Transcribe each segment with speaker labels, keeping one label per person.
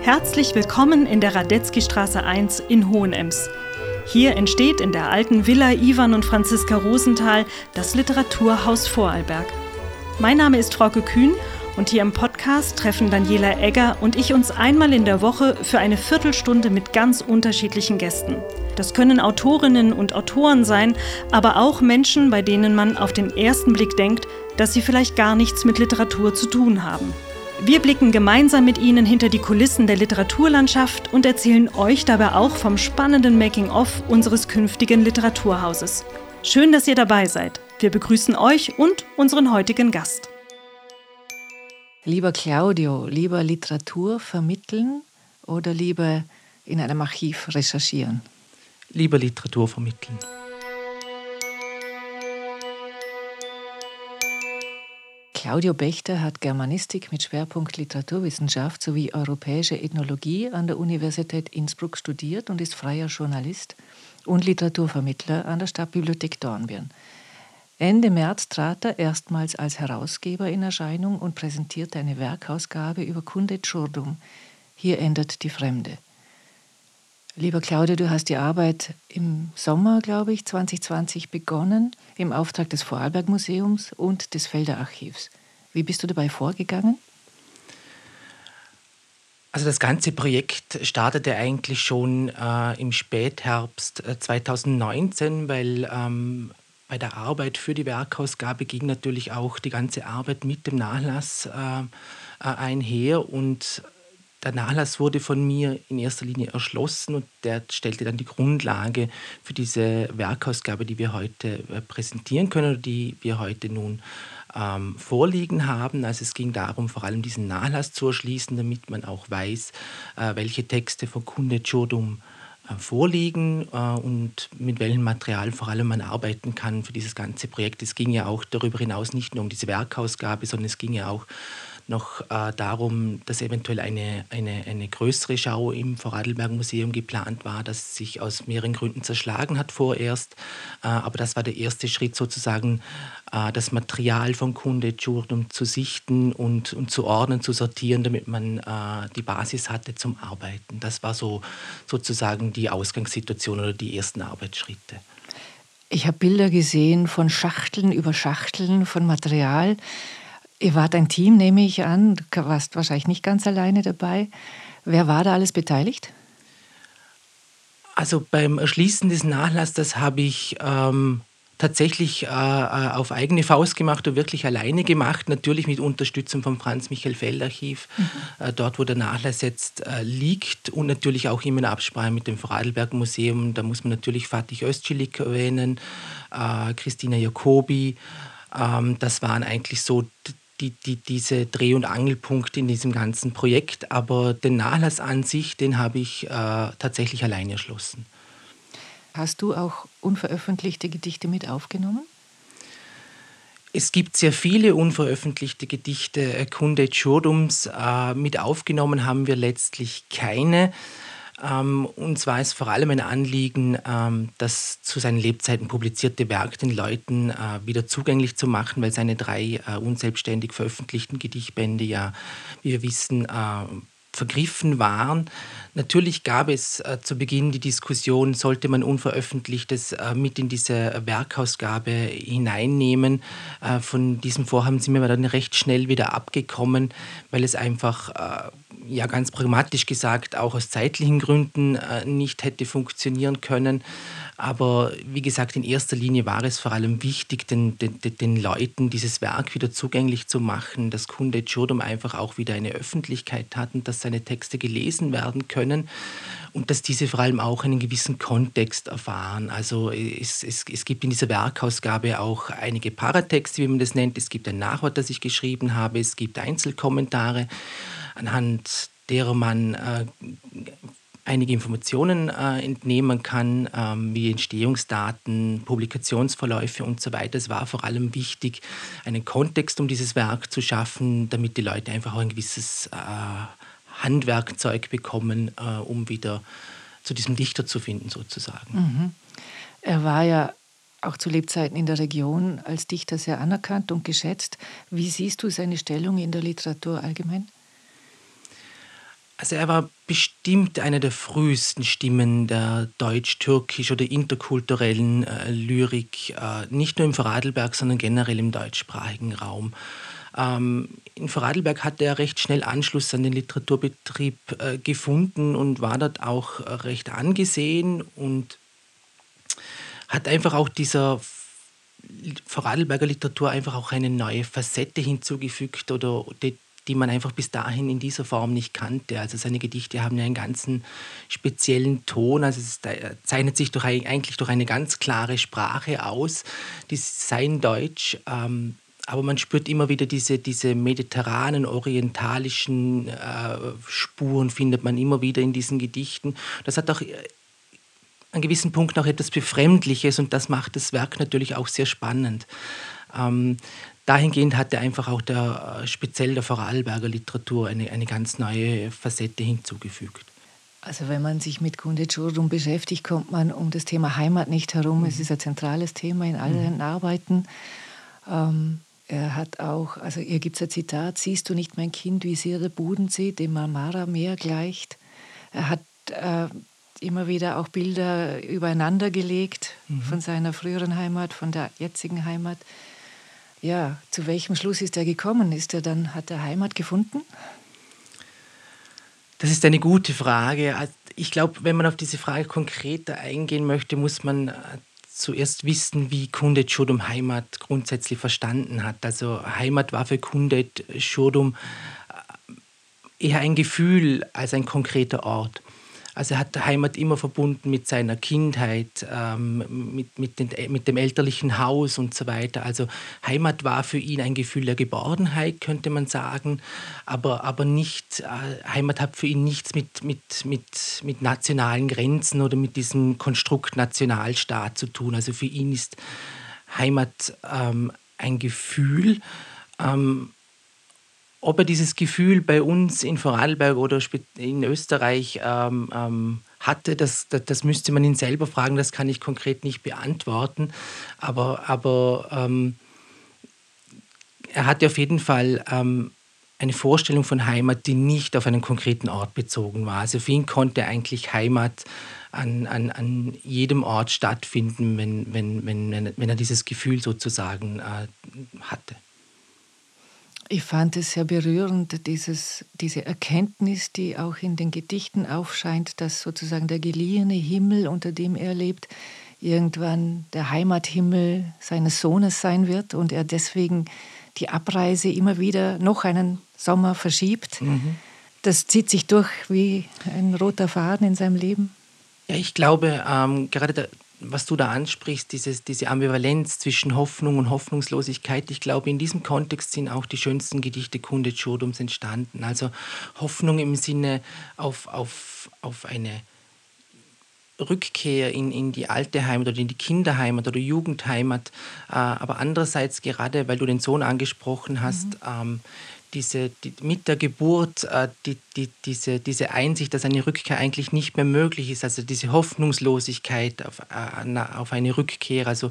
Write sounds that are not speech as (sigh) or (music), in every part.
Speaker 1: Herzlich willkommen in der Radetzky-Straße 1 in Hohenems. Hier entsteht in der alten Villa Ivan und Franziska Rosenthal das Literaturhaus Vorarlberg. Mein Name ist Frauke Kühn und hier im Podcast treffen Daniela Egger und ich uns einmal in der Woche für eine Viertelstunde mit ganz unterschiedlichen Gästen. Das können Autorinnen und Autoren sein, aber auch Menschen, bei denen man auf den ersten Blick denkt, dass sie vielleicht gar nichts mit Literatur zu tun haben. Wir blicken gemeinsam mit Ihnen hinter die Kulissen der Literaturlandschaft und erzählen euch dabei auch vom spannenden Making-of unseres künftigen Literaturhauses. Schön, dass ihr dabei seid. Wir begrüßen euch und unseren heutigen Gast.
Speaker 2: Lieber Claudio, lieber Literatur vermitteln oder lieber in einem Archiv recherchieren?
Speaker 3: Lieber Literatur vermitteln.
Speaker 2: Claudio Bechter hat Germanistik mit Schwerpunkt Literaturwissenschaft sowie europäische Ethnologie an der Universität Innsbruck studiert und ist freier Journalist und Literaturvermittler an der Stadtbibliothek Dornbirn. Ende März trat er erstmals als Herausgeber in Erscheinung und präsentierte eine Werkausgabe über Kunde Churdum. Hier endet die Fremde. Lieber Claudio, du hast die Arbeit im Sommer, glaube ich, 2020 begonnen, im Auftrag des Vorarlberg Museums und des Felder Archivs. Wie bist du dabei vorgegangen?
Speaker 3: Also das ganze Projekt startete eigentlich schon äh, im Spätherbst 2019, äh, weil ähm, bei der Arbeit für die Werkausgabe ging natürlich auch die ganze Arbeit mit dem Nachlass äh, äh einher und der Nachlass wurde von mir in erster Linie erschlossen und der stellte dann die Grundlage für diese Werkausgabe, die wir heute äh, präsentieren können oder die wir heute nun ähm, vorliegen haben. Also es ging darum, vor allem diesen Nachlass zu erschließen, damit man auch weiß, äh, welche Texte von Kunde Chodum äh, vorliegen äh, und mit welchem Material vor allem man arbeiten kann für dieses ganze Projekt. Es ging ja auch darüber hinaus nicht nur um diese Werkausgabe, sondern es ging ja auch noch äh, darum, dass eventuell eine, eine, eine größere Schau im Vorarlberg Museum geplant war, das sich aus mehreren Gründen zerschlagen hat vorerst. Äh, aber das war der erste Schritt sozusagen, äh, das Material von Kunde Jurdum zu sichten und, und zu ordnen, zu sortieren, damit man äh, die Basis hatte zum Arbeiten. Das war so sozusagen die Ausgangssituation oder die ersten Arbeitsschritte.
Speaker 2: Ich habe Bilder gesehen von Schachteln über Schachteln von Material. Ihr wart ein Team, nehme ich an. Du warst wahrscheinlich nicht ganz alleine dabei. Wer war da alles beteiligt?
Speaker 3: Also beim Erschließen des Nachlasses habe ich ähm, tatsächlich äh, äh, auf eigene Faust gemacht und wirklich alleine gemacht, natürlich mit Unterstützung vom Franz-Michael-Feld-Archiv, mhm. äh, dort wo der Nachlass jetzt äh, liegt und natürlich auch immer in Absprache mit dem Vorarlberg-Museum. Da muss man natürlich Fatih Özcilik erwähnen, äh, Christina Jacobi. Ähm, das waren eigentlich so die, die, diese Dreh- und Angelpunkte in diesem ganzen Projekt. Aber den Nachlass an sich, den habe ich äh, tatsächlich allein erschlossen.
Speaker 2: Hast du auch unveröffentlichte Gedichte mit aufgenommen?
Speaker 3: Es gibt sehr viele unveröffentlichte Gedichte Kunde Churdums. Äh, mit aufgenommen haben wir letztlich keine. Ähm, uns war es vor allem ein Anliegen, ähm, das zu seinen Lebzeiten publizierte Werk den Leuten äh, wieder zugänglich zu machen, weil seine drei äh, unselbstständig veröffentlichten Gedichtbände ja, wie wir wissen, äh, vergriffen waren. Natürlich gab es äh, zu Beginn die Diskussion, sollte man Unveröffentlichtes äh, mit in diese Werkausgabe hineinnehmen. Äh, von diesem Vorhaben sind wir dann recht schnell wieder abgekommen, weil es einfach ja ganz pragmatisch gesagt auch aus zeitlichen Gründen äh, nicht hätte funktionieren können. Aber wie gesagt, in erster Linie war es vor allem wichtig, den, den, den Leuten dieses Werk wieder zugänglich zu machen, dass Kunde Chodum einfach auch wieder eine Öffentlichkeit hat und dass seine Texte gelesen werden können und dass diese vor allem auch einen gewissen Kontext erfahren. Also es, es, es gibt in dieser Werkausgabe auch einige Paratexte, wie man das nennt. Es gibt ein Nachwort, das ich geschrieben habe. Es gibt Einzelkommentare anhand derer man äh, einige Informationen äh, entnehmen kann, ähm, wie Entstehungsdaten, Publikationsverläufe und so weiter. Es war vor allem wichtig, einen Kontext um dieses Werk zu schaffen, damit die Leute einfach auch ein gewisses äh, Handwerkzeug bekommen, äh, um wieder zu diesem Dichter zu finden, sozusagen.
Speaker 2: Mhm. Er war ja auch zu Lebzeiten in der Region als Dichter sehr anerkannt und geschätzt. Wie siehst du seine Stellung in der Literatur allgemein?
Speaker 3: Also er war bestimmt eine der frühesten Stimmen der deutsch-türkisch oder interkulturellen äh, Lyrik, äh, nicht nur im Vorarlberg, sondern generell im deutschsprachigen Raum. Ähm, in Vorarlberg hat er recht schnell Anschluss an den Literaturbetrieb äh, gefunden und war dort auch äh, recht angesehen und hat einfach auch dieser Vorarlberger Literatur einfach auch eine neue Facette hinzugefügt oder die, man einfach bis dahin in dieser Form nicht kannte. Also seine Gedichte haben ja einen ganzen speziellen Ton, also es zeichnet sich durch, eigentlich durch eine ganz klare Sprache aus, die sein Deutsch, ähm, aber man spürt immer wieder diese, diese mediterranen, orientalischen äh, Spuren, findet man immer wieder in diesen Gedichten. Das hat auch äh, an gewissen Punkten auch etwas Befremdliches und das macht das Werk natürlich auch sehr spannend. Ähm, dahingehend hat er einfach auch der, äh, speziell der Vorarlberger Literatur eine, eine ganz neue Facette hinzugefügt.
Speaker 2: Also wenn man sich mit Kunde Churdum beschäftigt, kommt man um das Thema Heimat nicht herum. Mhm. Es ist ein zentrales Thema in allen mhm. Arbeiten. Ähm, er hat auch, also hier gibt es ein Zitat, siehst du nicht mein Kind, wie sehr der Bodensee dem Marmara-Meer gleicht? Er hat äh, immer wieder auch Bilder übereinander gelegt mhm. von seiner früheren Heimat, von der jetzigen Heimat. Ja, zu welchem Schluss ist er gekommen? Ist er dann, hat er Heimat gefunden?
Speaker 3: Das ist eine gute Frage. Also, ich glaube, wenn man auf diese Frage konkreter eingehen möchte, muss man äh, zuerst wissen, wie Kundet Schodum Heimat grundsätzlich verstanden hat. Also Heimat war für Kundet Schodum äh, eher ein Gefühl als ein konkreter Ort. Also er hat Heimat immer verbunden mit seiner Kindheit, ähm, mit, mit, den, mit dem elterlichen Haus und so weiter. Also Heimat war für ihn ein Gefühl der Geborgenheit, könnte man sagen, aber, aber nicht, äh, Heimat hat für ihn nichts mit, mit, mit, mit nationalen Grenzen oder mit diesem Konstrukt Nationalstaat zu tun. Also für ihn ist Heimat ähm, ein Gefühl. Ähm, ob er dieses Gefühl bei uns in Vorarlberg oder in Österreich ähm, ähm, hatte, das, das, das, müsste man ihn selber fragen, das kann ich konkret nicht beantworten. Aber, aber ähm, er hatte auf jeden Fall ähm, eine Vorstellung von Heimat, die nicht auf einen konkreten Ort bezogen war. Also für ihn konnte eigentlich Heimat an, an, an jedem Ort stattfinden, wenn, wenn, wenn, wenn er dieses Gefühl sozusagen äh, hatte.
Speaker 2: Ich fand es sehr berührend, dieses, diese Erkenntnis, die auch in den Gedichten aufscheint, dass sozusagen der geliehene Himmel, unter dem er lebt, irgendwann der Heimathimmel seines Sohnes sein wird und er deswegen die Abreise immer wieder noch einen Sommer verschiebt. Mhm. Das zieht sich durch wie ein roter Faden in seinem Leben.
Speaker 3: Ja, ich glaube, ähm, gerade der, was du da ansprichst, dieses, diese Ambivalenz zwischen Hoffnung und Hoffnungslosigkeit, ich glaube, in diesem Kontext sind auch die schönsten Gedichte Kunde Chodums entstanden. Also Hoffnung im Sinne auf, auf, auf eine Rückkehr in, in die alte Heimat oder in die Kinderheimat oder Jugendheimat. Äh, aber andererseits, gerade weil du den Sohn angesprochen hast, mhm. ähm, diese, die, mit der Geburt äh, die, die, diese, diese Einsicht, dass eine Rückkehr eigentlich nicht mehr möglich ist, also diese Hoffnungslosigkeit auf, äh, auf eine Rückkehr, also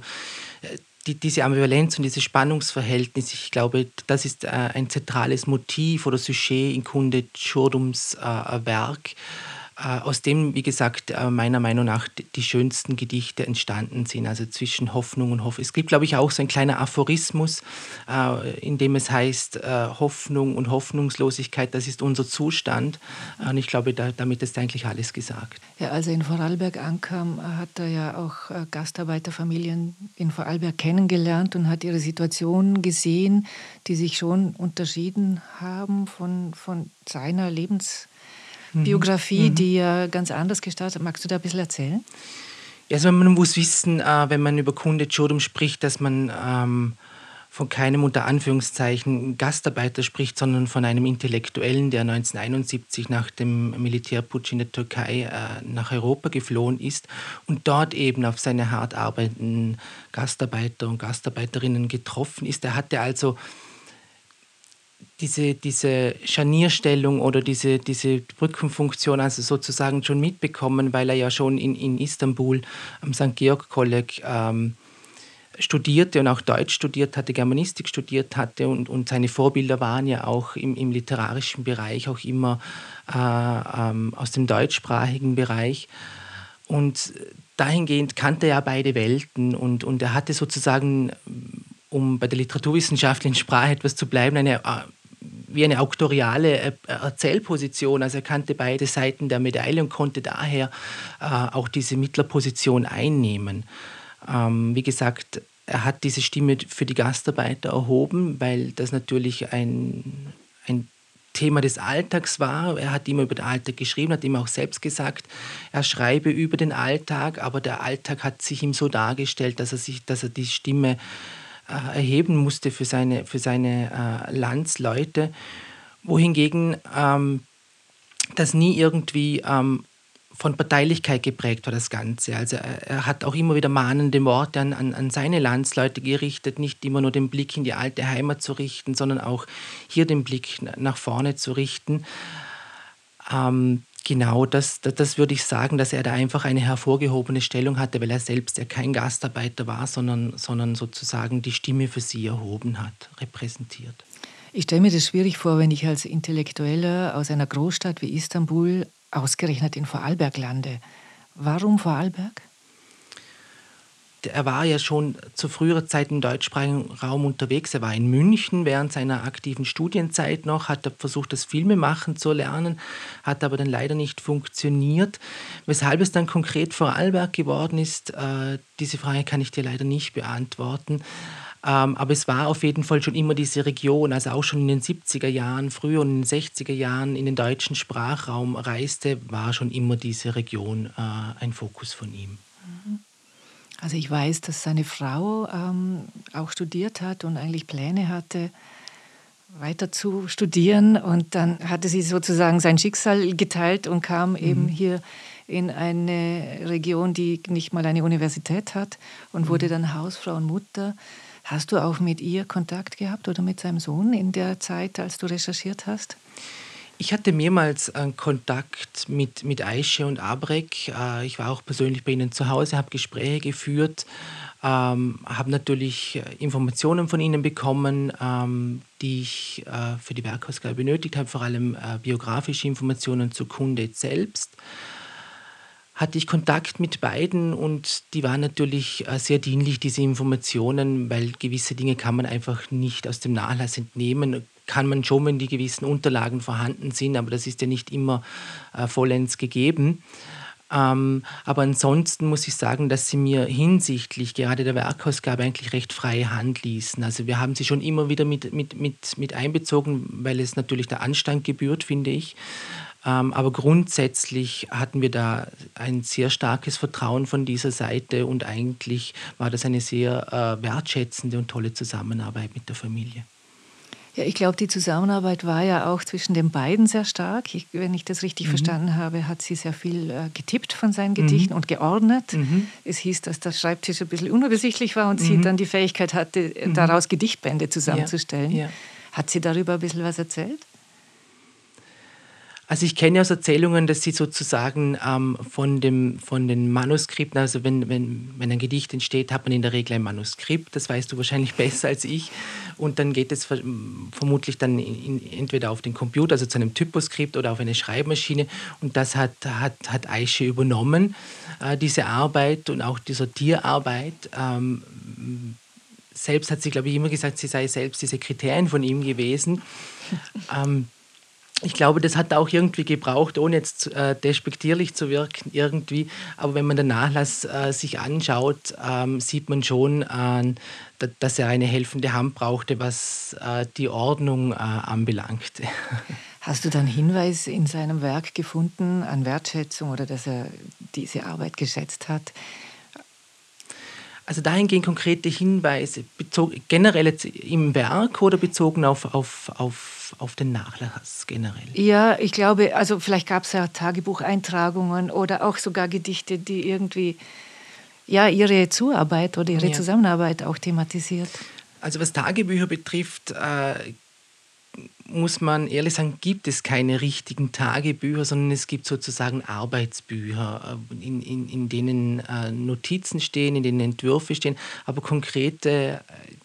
Speaker 3: äh, die, diese Ambivalenz und dieses Spannungsverhältnis, ich glaube, das ist äh, ein zentrales Motiv oder Sujet in Kunde Churdums äh, Werk. Äh, aus dem, wie gesagt, äh, meiner Meinung nach die schönsten Gedichte entstanden sind, also zwischen Hoffnung und Hoffnung. Es gibt, glaube ich, auch so ein kleiner Aphorismus, äh, in dem es heißt, Hoffnung und Hoffnungslosigkeit, das ist unser Zustand. Und ich glaube, damit ist eigentlich alles gesagt.
Speaker 2: Ja, als er in Vorarlberg ankam, hat er ja auch Gastarbeiterfamilien in Vorarlberg kennengelernt und hat ihre Situation gesehen, die sich schon unterschieden haben von, von seiner Lebensweise. Mhm. Biografie, mhm. die ja ganz anders gestartet. Magst du da ein bisschen erzählen?
Speaker 3: Also man muss wissen, äh, wenn man über Kunde Chodum spricht, dass man ähm, von keinem unter Anführungszeichen Gastarbeiter spricht, sondern von einem Intellektuellen, der 1971 nach dem Militärputsch in der Türkei äh, nach Europa geflohen ist und dort eben auf seine hart arbeitenden Gastarbeiter und Gastarbeiterinnen getroffen ist. Er hatte also diese, diese Scharnierstellung oder diese, diese Brückenfunktion also sozusagen schon mitbekommen, weil er ja schon in, in Istanbul am St. Georg Kolleg ähm, studierte und auch Deutsch studiert hatte, Germanistik studiert hatte und, und seine Vorbilder waren ja auch im, im literarischen Bereich auch immer äh, ähm, aus dem deutschsprachigen Bereich. Und dahingehend kannte er beide Welten und, und er hatte sozusagen, um bei der literaturwissenschaftlichen Sprache etwas zu bleiben, eine äh, wie eine auktoriale äh, Erzählposition. Also er kannte beide Seiten der Medaille und konnte daher äh, auch diese Mittlerposition einnehmen. Ähm, wie gesagt, er hat diese Stimme für die Gastarbeiter erhoben, weil das natürlich ein, ein Thema des Alltags war. Er hat immer über den Alltag geschrieben, hat immer auch selbst gesagt, er schreibe über den Alltag, aber der Alltag hat sich ihm so dargestellt, dass er, sich, dass er die Stimme erheben musste für seine, für seine äh, Landsleute, wohingegen ähm, das nie irgendwie ähm, von Parteilichkeit geprägt war, das Ganze. Also er, er, hat auch immer wieder mahnende Worte an, an, an seine Landsleute gerichtet, nicht immer nur den Blick in die alte Heimat zu richten, sondern auch hier den Blick nach vorne zu richten. Ähm, genau, das, das, das, würde ich sagen, dass er da einfach eine hervorgehobene Stellung hatte, weil er selbst ja kein Gastarbeiter war, sondern, sondern sozusagen die Stimme für sie erhoben hat, repräsentiert.
Speaker 2: Ich stelle mir das schwierig vor, wenn ich als Intellektueller aus einer Großstadt wie Istanbul ausgerechnet in Vorarlberg lande. Warum Vorarlberg?
Speaker 3: Er war ja schon zu früherer Zeit im deutschsprachigen Raum unterwegs. Er war in München während seiner aktiven Studienzeit noch, hat versucht, das Filmemachen zu lernen, hat aber dann leider nicht funktioniert. Weshalb es dann konkret Vorarlberg geworden ist, äh, diese Frage kann ich dir leider nicht beantworten. Ähm, aber es war auf jeden Fall schon immer diese Region, also auch schon in den 70er Jahren, früher und in den 60er Jahren in den deutschen Sprachraum reiste, war schon immer diese Region äh, ein Fokus von ihm.
Speaker 2: Mhm. Also ich weiß, dass seine Frau ähm, auch studiert hat und eigentlich Pläne hatte, weiter zu studieren. Und dann hatte sie sozusagen sein Schicksal geteilt und kam mhm. eben hier in eine Region, die nicht mal eine Universität hat und mhm. wurde dann Hausfrau und Mutter. Hast du auch mit ihr Kontakt gehabt oder mit seinem Sohn in der Zeit, als du recherchiert hast?
Speaker 3: Ich hatte mehrmals Kontakt mit, mit Aische und Abrek. Äh, ich war auch persönlich bei ihnen zu Hause, habe Gespräche geführt, ähm, habe natürlich äh, Informationen von ihnen bekommen, ähm, die ich äh, für die Werkausgabe benötigt habe, vor allem äh, biografische Informationen zu Kunde selbst hatte ich Kontakt mit beiden und die waren natürlich äh, sehr dienlich, diese Informationen, weil gewisse Dinge kann man einfach nicht aus dem Nachlass entnehmen. Kann man schon, wenn die gewissen Unterlagen vorhanden sind, aber das ist ja nicht immer äh, vollends gegeben. Ähm, aber ansonsten muss ich sagen, dass sie mir hinsichtlich gerade der Werkausgabe eigentlich recht freie Hand ließen. Also wir haben sie schon immer wieder mit, mit, mit, mit einbezogen, weil es natürlich der Anstand gebührt, finde ich. Ähm, aber grundsätzlich hatten wir da ein sehr starkes Vertrauen von dieser Seite und eigentlich war das eine sehr äh, wertschätzende und tolle Zusammenarbeit mit der Familie.
Speaker 2: Ja, ich glaube, die Zusammenarbeit war ja auch zwischen den beiden sehr stark. Ich, wenn ich das richtig mhm. verstanden habe, hat sie sehr viel äh, getippt von seinen Gedichten mhm. und geordnet. Mhm. Es hieß, dass der Schreibtisch ein bisschen unübersichtlich war und sie mhm. dann die Fähigkeit hatte, mhm. daraus Gedichtbände zusammenzustellen. Ja. Ja. Hat sie darüber ein bisschen was erzählt?
Speaker 3: Also ich kenne aus Erzählungen, dass sie sozusagen ähm, von, dem, von den Manuskripten, also wenn, wenn, wenn ein Gedicht entsteht, hat man in der Regel ein Manuskript, das weißt du wahrscheinlich (laughs) besser als ich. Und dann geht es vermutlich dann in, entweder auf den Computer, also zu einem Typoskript oder auf eine Schreibmaschine. Und das hat, hat, hat Aische übernommen, äh, diese Arbeit und auch die Sortierarbeit. Ähm, selbst hat sie, glaube ich, immer gesagt, sie sei selbst diese Kriterien von ihm gewesen. (laughs) ähm, ich glaube, das hat auch irgendwie gebraucht, ohne jetzt äh, despektierlich zu wirken irgendwie. Aber wenn man den Nachlass äh, sich anschaut, ähm, sieht man schon, äh, dass er eine helfende Hand brauchte, was äh, die Ordnung äh, anbelangte. (laughs)
Speaker 2: Hast du dann Hinweis in seinem Werk gefunden an Wertschätzung oder dass er diese Arbeit geschätzt hat?
Speaker 3: Also dahingehend konkrete Hinweise, generell im Werk oder bezogen auf, auf, auf, auf den Nachlass generell?
Speaker 2: Ja, ich glaube, also vielleicht gab es ja Tagebucheintragungen oder auch sogar Gedichte, die irgendwie ja, ihre Zuarbeit oder ihre ja. Zusammenarbeit auch thematisiert.
Speaker 3: Also was Tagebücher betrifft, äh, muss man ehrlich sagen, gibt es keine richtigen Tagebücher, sondern es gibt sozusagen Arbeitsbücher, äh, in, in, in denen äh, Notizen stehen, in denen Entwürfe stehen, aber konkrete äh,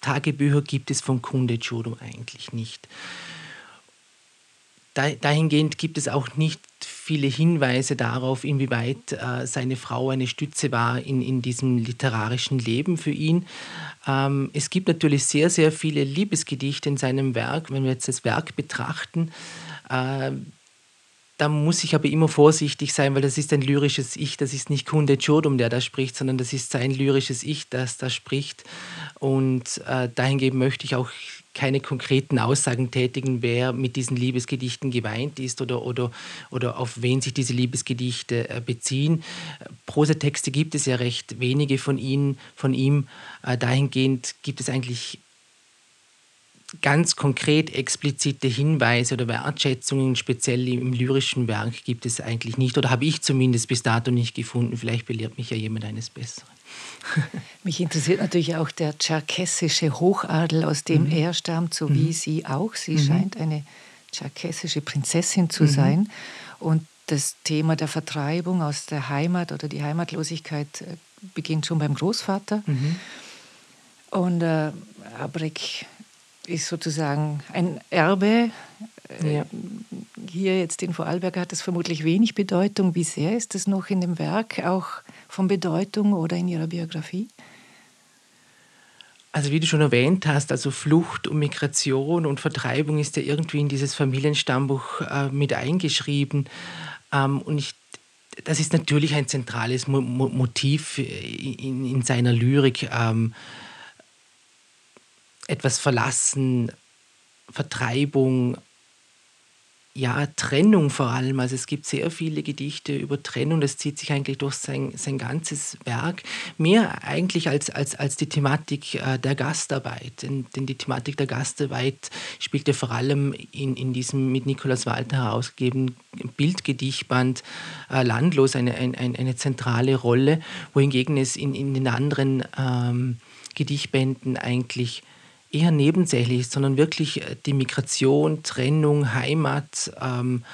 Speaker 3: Tagebücher gibt es von Kunde Jodo eigentlich nicht dahingehend gibt es auch nicht viele Hinweise darauf, inwieweit äh, seine Frau eine Stütze war in, in diesem literarischen Leben für ihn. Ähm, es gibt natürlich sehr, sehr viele Liebesgedichte in seinem Werk. Wenn wir jetzt das Werk betrachten, äh, da muss ich aber immer vorsichtig sein, weil das ist ein lyrisches Ich, das ist nicht Kunde Chodum, der da spricht, sondern das ist sein lyrisches Ich, das da spricht. Und äh, dahingehend möchte ich auch keine konkreten Aussagen tätigen, wer mit diesen Liebesgedichten geweint ist oder, oder, oder auf wen sich diese Liebesgedichte äh, beziehen. Prosatexte gibt es ja recht wenige von, ihnen, von ihm. Äh, dahingehend gibt es eigentlich ganz konkret explizite Hinweise oder Wertschätzungen, speziell im lyrischen Werk, gibt es eigentlich nicht oder habe ich zumindest bis dato nicht gefunden. Vielleicht belehrt mich ja jemand eines Besseren. (laughs)
Speaker 2: Mich interessiert natürlich auch der tscherkessische Hochadel, aus dem mhm. er stammt, so wie mhm. sie auch. Sie mhm. scheint eine tscherkessische Prinzessin zu mhm. sein. Und das Thema der Vertreibung aus der Heimat oder die Heimatlosigkeit äh, beginnt schon beim Großvater. Mhm. Und äh, Abrek ist sozusagen ein Erbe. Äh, ja. Hier jetzt in Vorarlberg hat es vermutlich wenig Bedeutung. Wie sehr ist es noch in dem Werk auch von Bedeutung oder in Ihrer Biografie?
Speaker 3: Also wie du schon erwähnt hast, also Flucht und Migration und Vertreibung ist ja irgendwie in dieses Familienstammbuch äh, mit eingeschrieben. Ähm, und ich, das ist natürlich ein zentrales Mo Motiv in, in, seiner Lyrik. Ähm, etwas verlassen, Vertreibung, ja, Trennung vor allem. Also es gibt sehr viele Gedichte über Trennung, das zieht sich eigentlich durch sein, sein ganzes Werk. Mehr eigentlich als, als, als die Thematik äh, der Gastarbeit. Denn, denn, die Thematik der Gastarbeit spielte vor allem in, in diesem mit Nikolaus Walter herausgegebenen Bildgedichtband äh, Landlos eine, eine, eine zentrale Rolle, wohingegen es in, in den anderen ähm, Gedichtbänden eigentlich eher nebensächlich sondern wirklich äh, die Migration, Trennung, Heimat, ähm,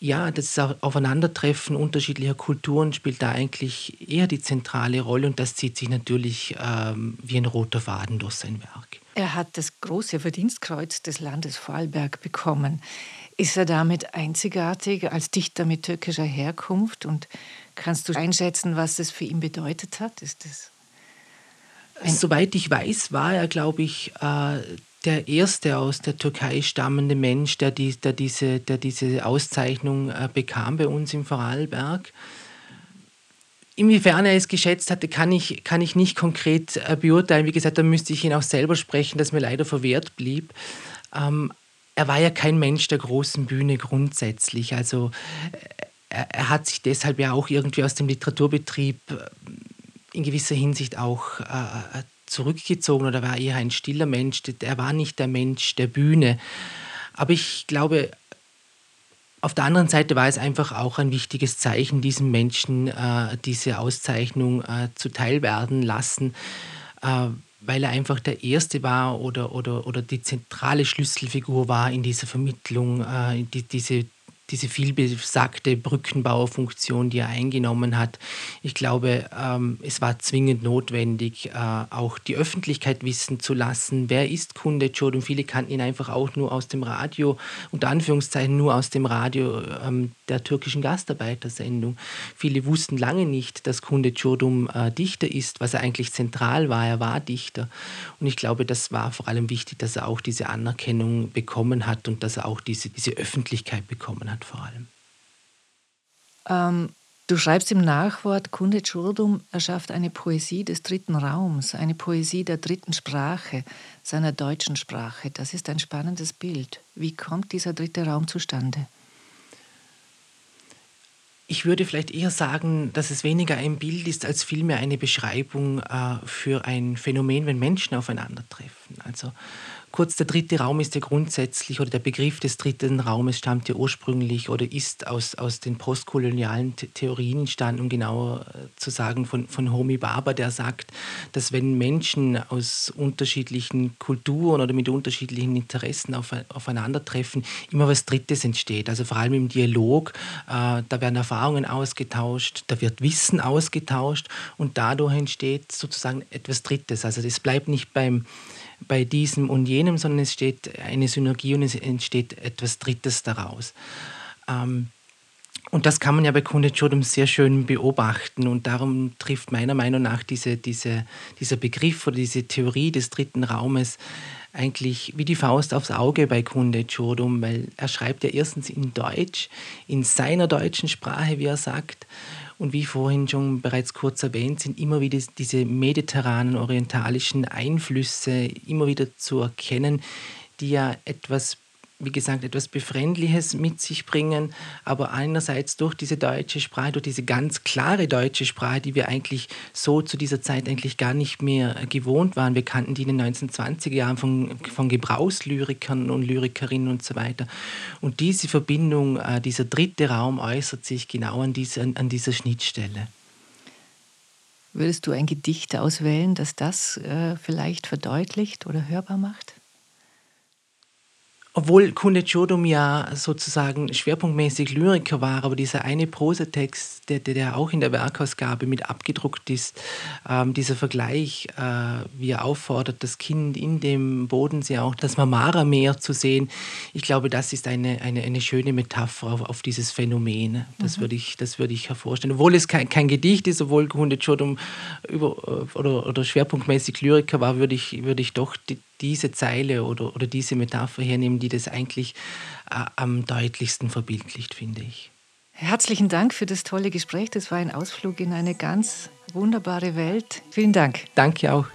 Speaker 3: ja, das Aufeinandertreffen unterschiedlicher Kulturen spielt da eigentlich eher die zentrale Rolle und das zieht sich natürlich ähm, wie ein roter Faden durch sein Werk.
Speaker 2: Er hat das große Verdienstkreuz des Landes Vorarlberg bekommen. Ist er damit einzigartig als Dichter mit türkischer Herkunft und kannst du einschätzen, was es für ihn bedeutet hat? Ist das
Speaker 3: Soweit ich weiß, war er, glaube ich, äh, der erste aus der Türkei stammende Mensch, der, die, der, diese, der diese Auszeichnung äh, bekam bei uns im Vorarlberg. Inwiefern er es geschätzt hatte, kann ich, kann ich nicht konkret äh, beurteilen. Wie gesagt, da müsste ich ihn auch selber sprechen, das mir leider verwehrt blieb. Ähm, er war ja kein Mensch der großen Bühne grundsätzlich. Also er, er, hat sich deshalb ja auch irgendwie aus dem Literaturbetrieb in gewisser Hinsicht auch äh, zurückgezogen oder war eher ein stiller Mensch. Er war nicht der Mensch der Bühne. Aber ich glaube, auf der anderen Seite war es einfach auch ein wichtiges Zeichen, diesem Menschen äh, diese Auszeichnung äh, zuteilwerden lassen, äh, weil er einfach der Erste war oder, oder, oder die zentrale Schlüsselfigur war in dieser Vermittlung, äh, die, diese diese vielbesagte Brückenbauerfunktion, die er eingenommen hat. Ich glaube, ähm, es war zwingend notwendig, äh, auch die Öffentlichkeit wissen zu lassen, wer ist Kunde Jodum. Viele kannten ihn einfach auch nur aus dem Radio, unter Anführungszeichen nur aus dem Radio ähm, der türkischen Gastarbeitersendung. Viele wussten lange nicht, dass Kunde Jodum äh, Dichter ist, was er eigentlich zentral war. Er war Dichter. Und ich glaube, das war vor allem wichtig, dass er auch diese Anerkennung bekommen hat und dass er auch diese, diese Öffentlichkeit bekommen hat hat vor allem.
Speaker 2: Ähm, du schreibst im Nachwort, Kunde Churdum erschafft eine Poesie des dritten Raums, eine Poesie der dritten Sprache, seiner deutschen Sprache. Das ist ein spannendes Bild. Wie kommt dieser dritte Raum zustande?
Speaker 3: Ich würde vielleicht eher sagen, dass es weniger ein Bild ist, als vielmehr eine Beschreibung äh, für ein Phänomen, wenn Menschen aufeinandertreffen. Also kurz, der dritte Raum ist ja grundsätzlich, oder der Begriff des dritten Raumes stammt ja ursprünglich oder ist aus, aus den postkolonialen Theorien entstanden, um genauer äh, zu sagen, von, von Homi Baba, der sagt, dass wenn Menschen aus unterschiedlichen Kulturen oder mit unterschiedlichen Interessen auf, aufeinandertreffen, immer was Drittes entsteht. Also vor allem im Dialog, äh, da werden Erfahrungen ausgetauscht, da wird Wissen ausgetauscht und dadurch entsteht sozusagen etwas Drittes. Also das bleibt nicht beim bei diesem und jenem, sondern es steht eine Synergie und es entsteht etwas Drittes daraus. Ähm, und das kann man ja bei Kunde Chodum sehr schön beobachten und darum trifft meiner Meinung nach diese, diese, dieser Begriff oder diese Theorie des dritten Raumes eigentlich wie die Faust aufs Auge bei Kunde Chodum, weil er schreibt ja erstens in Deutsch, in seiner deutschen Sprache, wie er sagt, und wie vorhin schon bereits kurz erwähnt, sind immer wieder diese mediterranen, orientalischen Einflüsse immer wieder zu erkennen, die ja etwas wie gesagt, etwas Befremdliches mit sich bringen, aber einerseits durch diese deutsche Sprache, durch diese ganz klare deutsche Sprache, die wir eigentlich so zu dieser Zeit eigentlich gar nicht mehr gewohnt waren. Wir kannten die in den 1920er Jahren von, von Gebrauchslyrikern und Lyrikerinnen und so weiter. Und diese Verbindung, äh, dieser dritte Raum äußert sich genau an dieser, an dieser Schnittstelle.
Speaker 2: Würdest du ein Gedicht auswählen, das das äh, vielleicht verdeutlicht oder hörbar macht?
Speaker 3: Obwohl Kunde Chodum ja sozusagen schwerpunktmäßig Lyriker war, aber dieser eine Prosatext, der, der auch in der Werkausgabe mit abgedruckt ist, ähm, dieser Vergleich, äh, wie er auffordert, das Kind in dem Bodensee auch das Marmara-Meer zu sehen, ich glaube, das ist eine, eine, eine schöne Metapher auf, auf dieses Phänomen. Das mhm. würde ich, das ich hervorstellen. Obwohl es kein, kein Gedicht ist, obwohl Kunde Chodum über, oder, oder schwerpunktmäßig Lyriker war, würde ich, würde ich doch die, diese Zeile oder, oder diese Metapher hernehmen, die das eigentlich äh, am deutlichsten verbildlicht, finde ich.
Speaker 2: Herzlichen Dank für das tolle Gespräch. Das war ein Ausflug in eine ganz wunderbare Welt. Vielen Dank.
Speaker 3: Danke auch.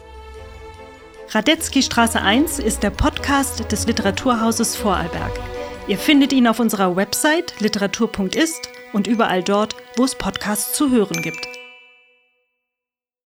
Speaker 1: Radetzky Straße 1 ist der Podcast des Literaturhauses Vorarlberg. Ihr findet ihn auf unserer Website literatur.ist und überall dort, wo es Podcasts zu hören gibt.